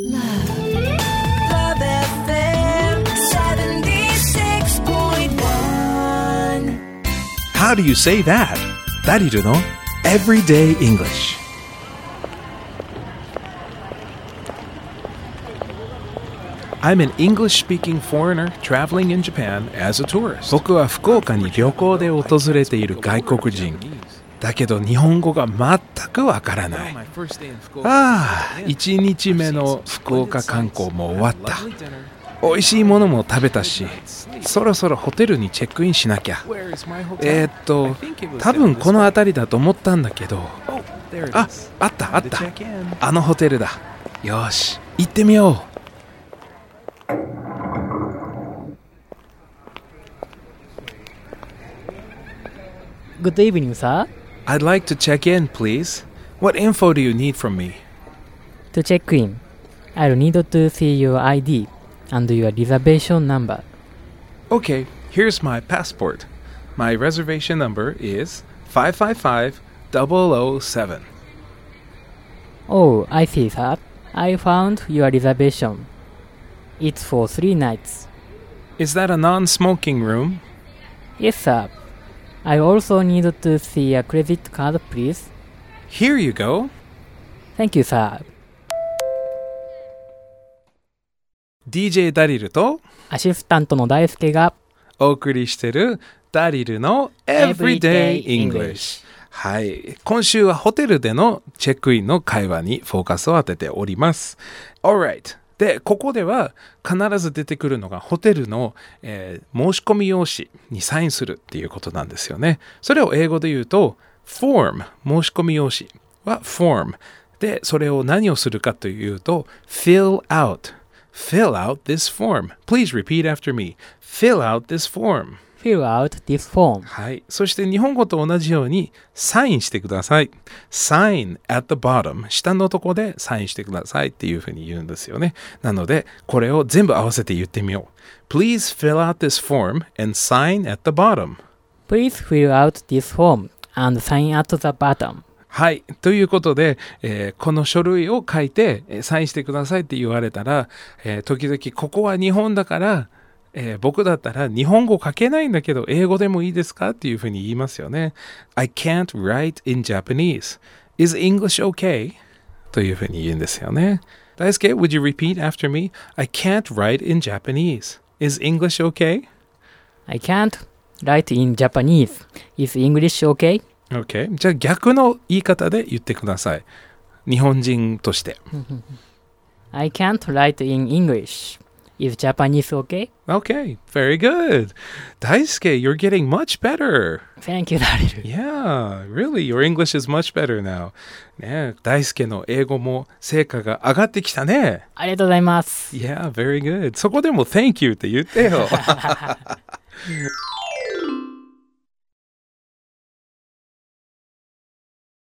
Love FM 76.1. How do you say that? ダリルの Everyday English I'm an English-speaking foreigner traveling in Japan as a tourist. 僕は福岡に旅行で訪れている外国人。 だけど日本語が全くわからない。ああ、1日目の福岡観光も終わった。美味しいものも食べたし、そろそろホテルにチェックインしなきゃ。えー、っと、多分この辺りだと思ったんだけど、あ、あったあった。あのホテルだ。よし、行ってみよう。Good evening, sir. I'd like to check in, please. What info do you need from me? To check in, I'll need to see your ID and your reservation number. Okay, here's my passport. My reservation number is 555 007. Oh, I see, sir. I found your reservation. It's for three nights. Is that a non smoking room? Yes, sir. I also need to see a credit card, please. Here you go. Thank you, sir. DJ ダリルとアシスタントの大輔がお送りしてるダリルの Everyday English。はい。今週はホテルでのチェックインの会話にフォーカスを当てております。Alright。で、ここでは必ず出てくるのがホテルの、えー申し込み用紙にサインするっていうことなんですよね。それを英語で言うと form 申し込み用紙は form でそれを何をするかというと fill out fill out this form please repeat after me fill out this form fill out this form. はい。そして日本語と同じようにサインしてください。sign at the bottom 下のとこでサインしてくださいっていうふうに言うんですよね。なので、これを全部合わせて言ってみよう。Please fill out this form and sign at the bottom. Please fill out this form and sign at the bottom. はい。ということで、えーこの書類を書いて、えーサインしてくださいって言われたら、えー時々ここは日本だから、えー僕だったら日本語書けないんだけど英語でもいいですかっていうふうに言いますよね。I can't write in Japanese. Is English okay? というふうに言うんですよね。大輔、would you repeat after me? I can't write in Japanese. Is English okay? I can't write in Japanese. Is English okay? Okay. じゃあ逆の言い方で言ってください。日本人として。I can't write in English. Is Japanese okay? Okay, very good. Daisuke, you're getting much better. Thank you, ダリル。Yeah, really, your English is much better now. ね大輔の英語も成果が上がってきたね。ありがとうございます。Yeah, very good. そこでも Thank you って言ってよ。